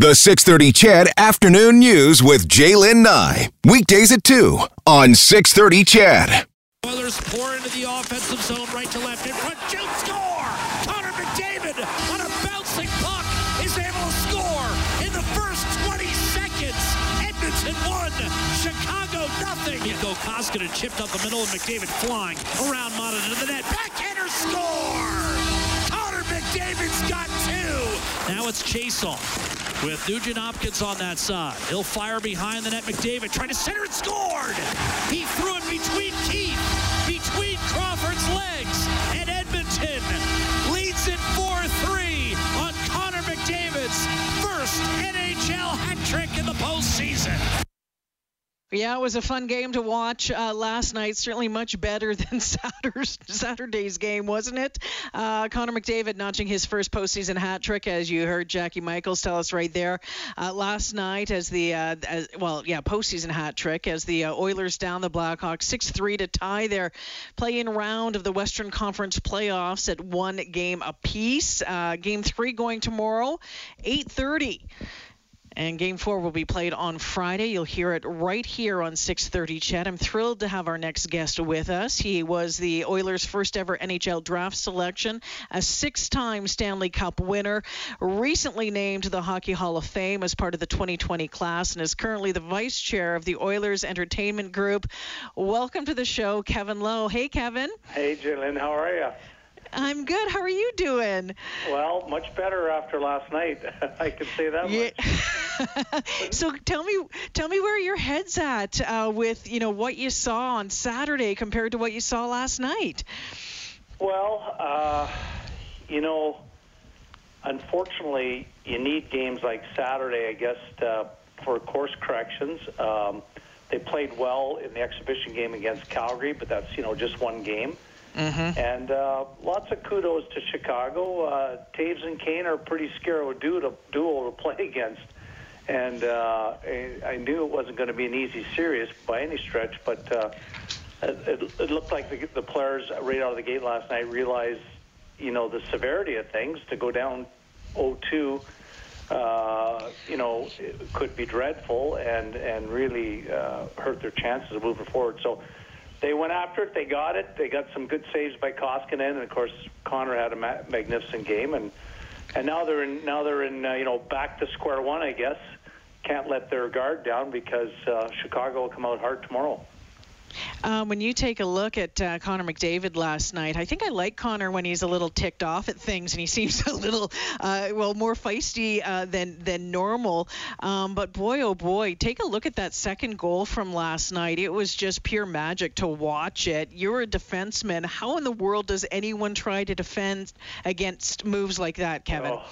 The 630 CHED Afternoon News with Jaylen Nye. Weekdays at 2 on 630 CHED. Oilers pour into the offensive zone, right to left, in front, shoot, score! Connor McDavid on a bouncing puck is able to score in the first 20 seconds. Edmonton won, Chicago nothing. Mikko Koskinen chipped up the middle, and McDavid flying around Maatta to the net. Backhander score! Connor McDavid's got two. Now it's Chase off with Nugent Hopkins on that side. He'll fire behind the net. McDavid trying to center and scored. He threw it between Keith, between Crawford's legs, and Edmonton leads it 4-3 on Connor McDavid's first NHL hat trick in the postseason. Yeah, it was a fun game to watch uh, last night. Certainly much better than Saturday's, game, wasn't it? Uh, Connor McDavid notching his first postseason hat trick, as you heard Jackie Michaels tell us right there uh, last night, as the uh, as, well, yeah, postseason hat trick as the uh, Oilers down the Blackhawks six three to tie their play-in round of the Western Conference playoffs at one game apiece. Uh, game three going tomorrow, 8:30. And game four will be played on Friday. You'll hear it right here on 6:30. CHED. I'm thrilled to have our next guest with us. He was the Oilers' first ever NHL draft selection, a six-time Stanley Cup winner, recently named to the Hockey Hall of Fame as part of the 2020 class, and is currently the vice chair of the Oilers Entertainment Group. Welcome to the show, Kevin Lowe. Hey, Kevin. Hey, Jalen. How are you? I'm good. How are you doing? Well, much better after last night. I can say that yeah. much. so tell me, tell me where your head's at uh, with you know what you saw on Saturday compared to what you saw last night. Well, uh, you know, unfortunately, you need games like Saturday, I guess, to, for course corrections. Um, they played well in the exhibition game against Calgary, but that's you know just one game. Mm-hmm. And uh, lots of kudos to Chicago. Uh, Toews and Kane are a pretty scary duo to, duo to play against. And uh, I knew it wasn't going to be an easy series by any stretch, but uh, it, it looked like the, the players right out of the gate last night realized, you know, the severity of things. To go down 0-2, uh, you know, could be dreadful and and really uh, hurt their chances of moving forward. So they went after it. They got it. They got some good saves by Koskinen, and of course Connor had a ma- magnificent game. And and now they're in now they're in uh, you know back to square one, I guess. Can't let their guard down because uh, Chicago will come out hard tomorrow. Um, when you take a look at uh, Connor McDavid last night, I think I like Connor when he's a little ticked off at things and he seems a little, uh, well, more feisty uh, than than normal. Um, but boy, oh boy, take a look at that second goal from last night. It was just pure magic to watch it. You're a defenseman. How in the world does anyone try to defend against moves like that, Kevin? Oh.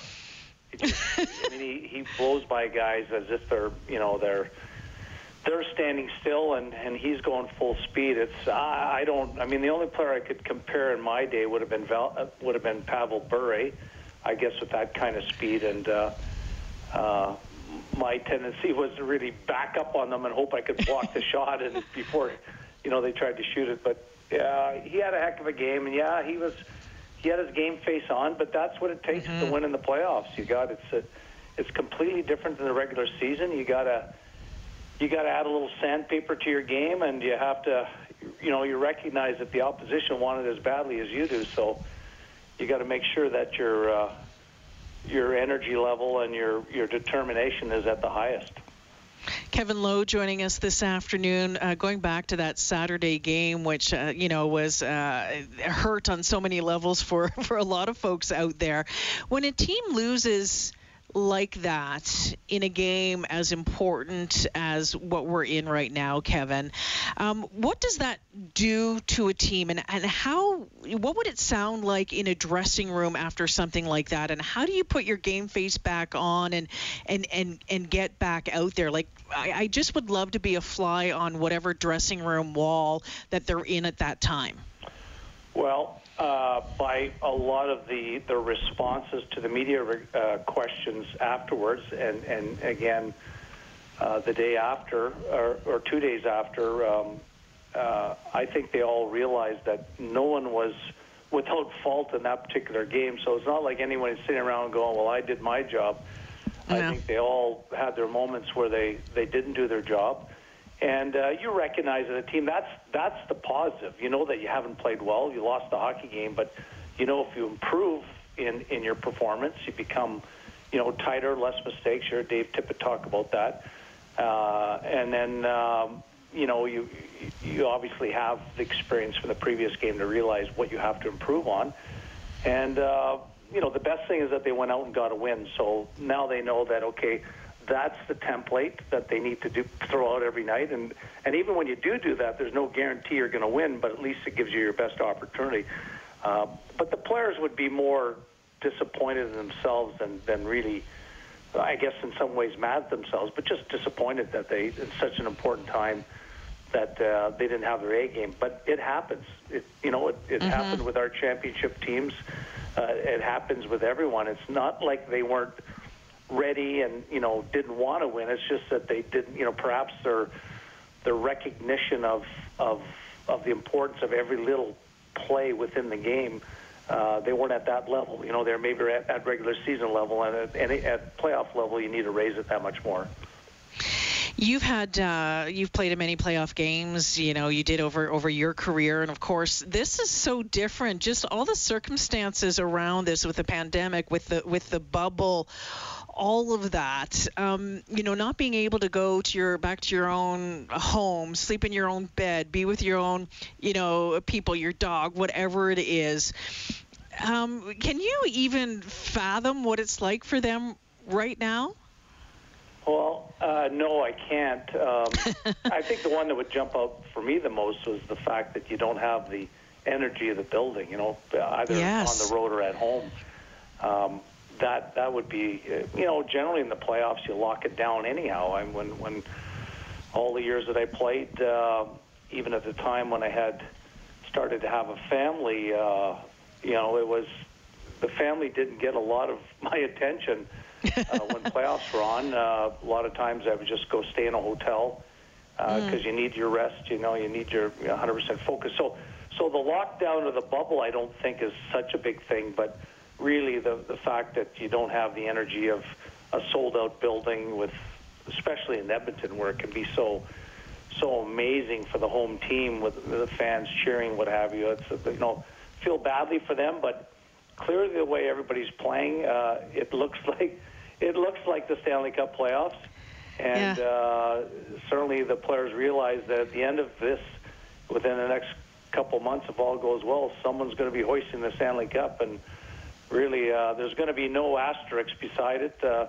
I mean, he, he blows by guys as if they're, you know, they're they're standing still and and he's going full speed. It's I, I don't. I mean, the only player I could compare in my day would have been Val, uh, would have been Pavel Bure, I guess, with that kind of speed. And uh, uh, my tendency was to really back up on them and hope I could block the shot and before you know they tried to shoot it. But yeah, he had a heck of a game, and yeah, he was he had his game face on. But that's what it takes mm-hmm. to win in the playoffs. You got it's a, it's completely different than the regular season. You got to you got to add a little sandpaper to your game, and you have to, you know, you recognize that the opposition want it as badly as you do. So you got to make sure that your uh, your energy level and your your determination is at the highest. Kevin Lowe joining us this afternoon. Uh, going back to that Saturday game, which uh, you know was uh, hurt on so many levels for for a lot of folks out there. When a team loses like that in a game as important as what we're in right now, Kevin, um, what does that do to a team, and, and how? What would it sound like in a dressing room after something like that? And how do you put your game face back on and and and and get back out there? Like I, I just would love to be a fly on whatever dressing room wall that they're in at that time. Well, uh, by a lot of the, the responses to the media uh, questions afterwards, and, and again, uh, the day after, or, or two days after, um, uh, I think they all realized that no one was without fault in that particular game. So it's not like anyone is sitting around going, well, I did my job. I think they all had their moments where they, they didn't do their job. And uh, you recognize as a team that's that's the positive. You know that you haven't played well, you lost the hockey game, but you know if you improve in in your performance, you become you know tighter, less mistakes. You heard Dave Tippett talk about that, uh, and then um, you know you you obviously have the experience from the previous game to realize what you have to improve on, and. Uh, you know, the best thing is that they went out and got a win. So now they know that okay, that's the template that they need to do throw out every night. And and even when you do do that, there's no guarantee you're going to win, but at least it gives you your best opportunity. Uh, but the players would be more disappointed in themselves than than really. I guess in some ways mad at themselves, but just disappointed that they, in such an important time, that uh, they didn't have their A game. But it happens. It, you know, it, it mm-hmm. happened with our championship teams. Uh, it happens with everyone. It's not like they weren't ready and you know didn't want to win. It's just that they didn't. You know, perhaps their their recognition of of of the importance of every little play within the game. Uh, they weren't at that level. You know, they're maybe at, at regular season level, and at, and at playoff level, you need to raise it that much more. You've had uh, you've played in many playoff games. You know you did over over your career, and of course this is so different. Just all the circumstances around this with the pandemic, with the with the bubble, all of that. Um, you know, not being able to go to your back to your own home, sleep in your own bed, be with your own, you know, people, your dog, whatever it is. Um, can you even fathom what it's like for them right now? Well, uh, no, I can't. Um, I think the one that would jump out for me the most was the fact that you don't have the energy of the building. You know, either yes. on the road or at home. Um, that that would be, uh, you know, generally in the playoffs you lock it down anyhow. I when when all the years that I played, uh, even at the time when I had started to have a family, uh, you know, it was the family didn't get a lot of my attention uh, when playoffs were on. Uh, a lot of times I would just go stay in a hotel because uh, mm. you need your rest. You know, you need your 100% focus. So, so the lockdown of the bubble, I don't think is such a big thing. But really, the the fact that you don't have the energy of a sold out building with, especially in Edmonton, where it can be so so amazing for the home team with the fans cheering, what have you. It's you know feel badly for them, but clearly the way everybody's playing, uh, it looks like it looks like the Stanley Cup playoffs, and yeah. uh, certainly the players realize that at the end of this, within the next couple months, if all goes well, someone's going to be hoisting the Stanley Cup, and really uh, there's going to be no asterisk beside it. Uh,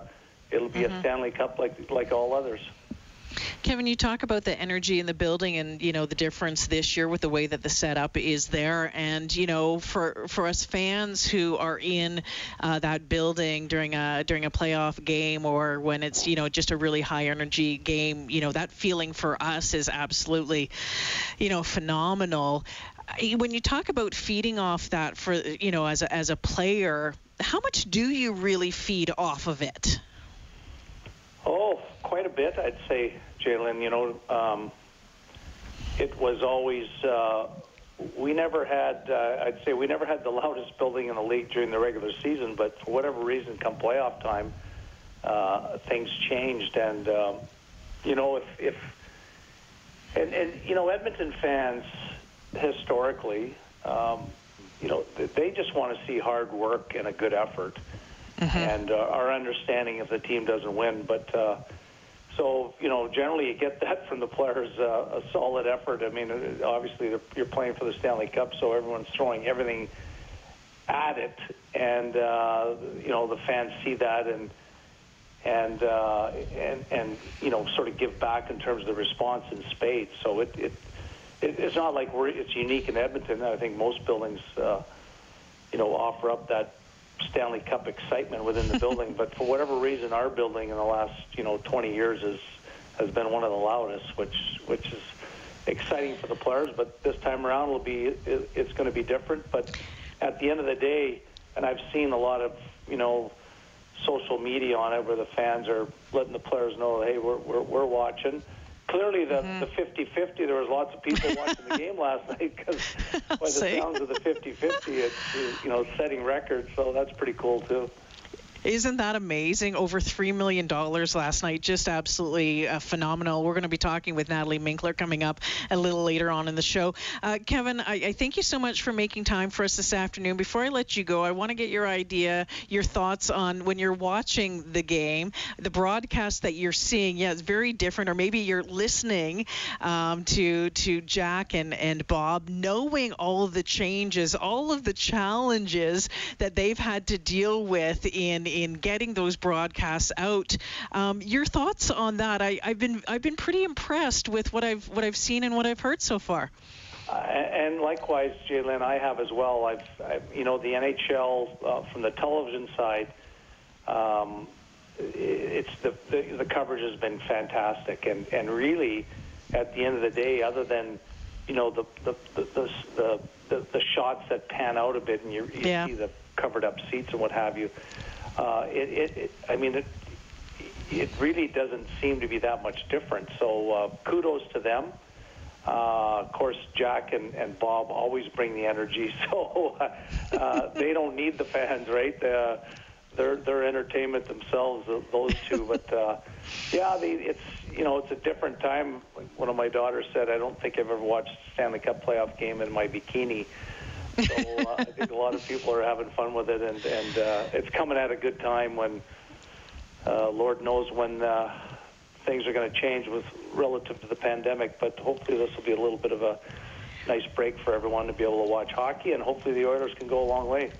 it'll be mm-hmm. a Stanley Cup like like all others. Kevin, you talk about the energy in the building and you know the difference this year with the way that the setup is there, and you know for for us fans who are in uh, that building during a during a playoff game or when it's you know just a really high energy game, you know that feeling for us is absolutely you know phenomenal. When you talk about feeding off that for you know as a, as a player, how much do you really feed off of it? Oh, quite a bit, I'd say, Jalen. You know, um, it was always uh, we never had. Uh, I'd say we never had the loudest building in the league during the regular season, but for whatever reason, come playoff time, uh, things changed, and um, you know, if if and and you know, Edmonton fans historically. Um, you know, they just want to see hard work and a good effort mm-hmm. and uh, our understanding if the team doesn't win. But uh, so you know, generally you get that from the players, uh, a solid effort. I mean, uh, obviously you're playing for the Stanley Cup, so everyone's throwing everything at it, and uh, you know the fans see that and and uh, and and you know sort of give back in terms of the response in spades. So it it, it it's not like we're it's unique in Edmonton. I think most buildings uh, you know offer up that Stanley Cup excitement within the building. but for whatever reason, our building in the last you know 20 years has has been one of the loudest, which which is exciting for the players. But this time around, will be it, it's going to be different. But at the end of the day, and I've seen a lot of you know social media on it where the fans are letting the players know, hey, we're we're, we're watching clearly the mm-hmm. the 50-50 there was lots of people watching the game last night because by the sounds of the 50-50 it's you know setting records so that's pretty cool too Isn't that amazing? Over $3 million last night. Just absolutely uh, phenomenal. We're going to be talking with Natalie Minckler coming up a little later on in the show. Uh, Kevin, I, I, thank you so much for making time for us this afternoon. Before I let you go, I want to get your idea, your thoughts on when you're watching the game, the broadcast that you're seeing. Yeah, it's very different, or maybe you're listening um, to to Jack and, and Bob, knowing all of the changes, all of the challenges that they've had to deal with in in getting those broadcasts out. Um, your thoughts on that? I, have been I've been pretty impressed with what I've what I've seen and what I've heard so far. Uh, and likewise, Jalen, I have as well. I've, I've you know the NHL uh, from the television side. Um, it's the, the the coverage has been fantastic, and and really, at the end of the day, other than you know the the the the, the, the shots that pan out a bit, and you, you yeah. see the covered up seats and what have you uh, it, it, it, I mean, it, it really doesn't seem to be that much different. So uh, kudos to them. Uh, of course, Jack and, and Bob always bring the energy, so uh, they don't need the fans, right? Uh, they're they're entertainment themselves, those two. But uh, yeah, the, it's you know it's a different time. One of my daughters said, "I don't think I've ever watched a Stanley Cup playoff game in my bikini." So I think a lot of people are having fun with it, and and uh, it's coming at a good time when uh, Lord knows when uh, things are going to change with relative to the pandemic. But hopefully this will be a little bit of a nice break for everyone to be able to watch hockey, and hopefully the Oilers can go a long way.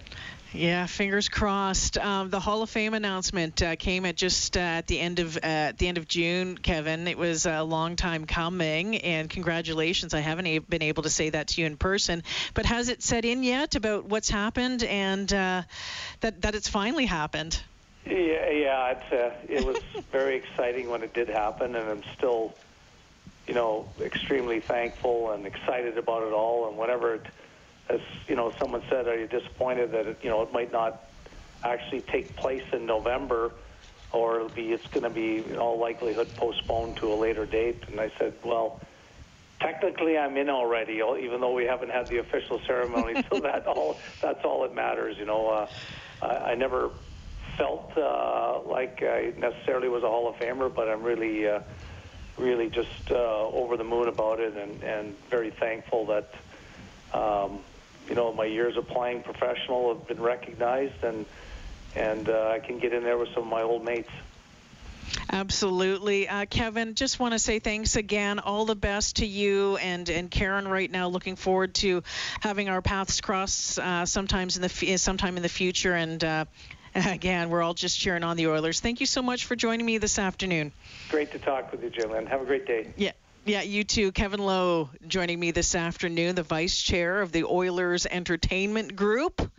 Yeah, fingers crossed. Um, the Hall of Fame announcement uh, came at just uh, at the end of uh, at the end of June, Kevin. It was a long time coming, and congratulations. I haven't a- been able to say that to you in person, but has it set in yet about what's happened and uh, that that it's finally happened? Yeah, yeah. It's, uh, it was very exciting when it did happen, and I'm still, you know, extremely thankful and excited about it all. And whenever it as you know, someone said, are you disappointed that it, you know it might not actually take place in November, or it'll be it's going to be in all likelihood postponed to a later date? And I said, well, technically I'm in already, even though we haven't had the official ceremony. so that all that's all that matters. You know, uh, I, I never felt uh, like I necessarily was a Hall of Famer, but I'm really. Uh, really just uh, over the moon about it and, and very thankful that um, you know, my years of playing professional have been recognized, and and uh, I can get in there with some of my old mates. Absolutely. Uh, Kevin, just want to say thanks again. All the best to you and, and Karen right now. Looking forward to having our paths cross uh, sometimes in the sometime in the future. And uh, again, we're all just cheering on the Oilers. Thank you so much for joining me this afternoon. Great to talk with you, Jalen. Have a great day. Yeah. Yeah, you too. Kevin Lowe joining me this afternoon, the vice chair of the Oilers Entertainment Group,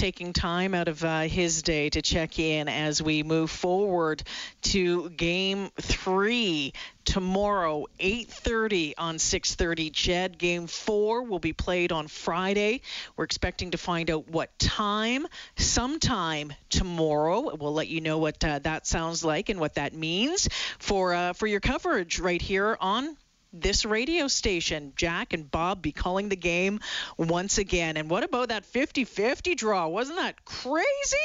taking time out of uh, his day to check in as we move forward to game three tomorrow 8:30 on 6:30 CHED game 4 will be played on Friday. We're expecting to find out what time. Sometime tomorrow we'll let you know what uh, that sounds like and what that means for uh, for your coverage right here on this radio station. Jack and Bob be calling the game once again. And what about that 50 50 draw? Wasn't that crazy?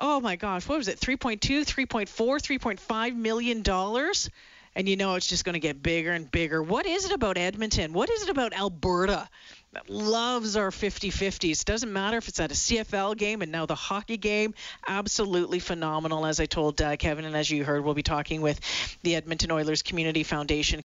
Oh my gosh, what was it? 3.2, 3.4, 3.5 million dollars? and you know it's just going to get bigger and bigger. What is it about Edmonton? What is it about Alberta that loves our 50-50s? Doesn't matter if it's at a CFL game and now the hockey game. Absolutely phenomenal. As I told uh, Kevin, and as you heard, we'll be talking with the Edmonton Oilers Community Foundation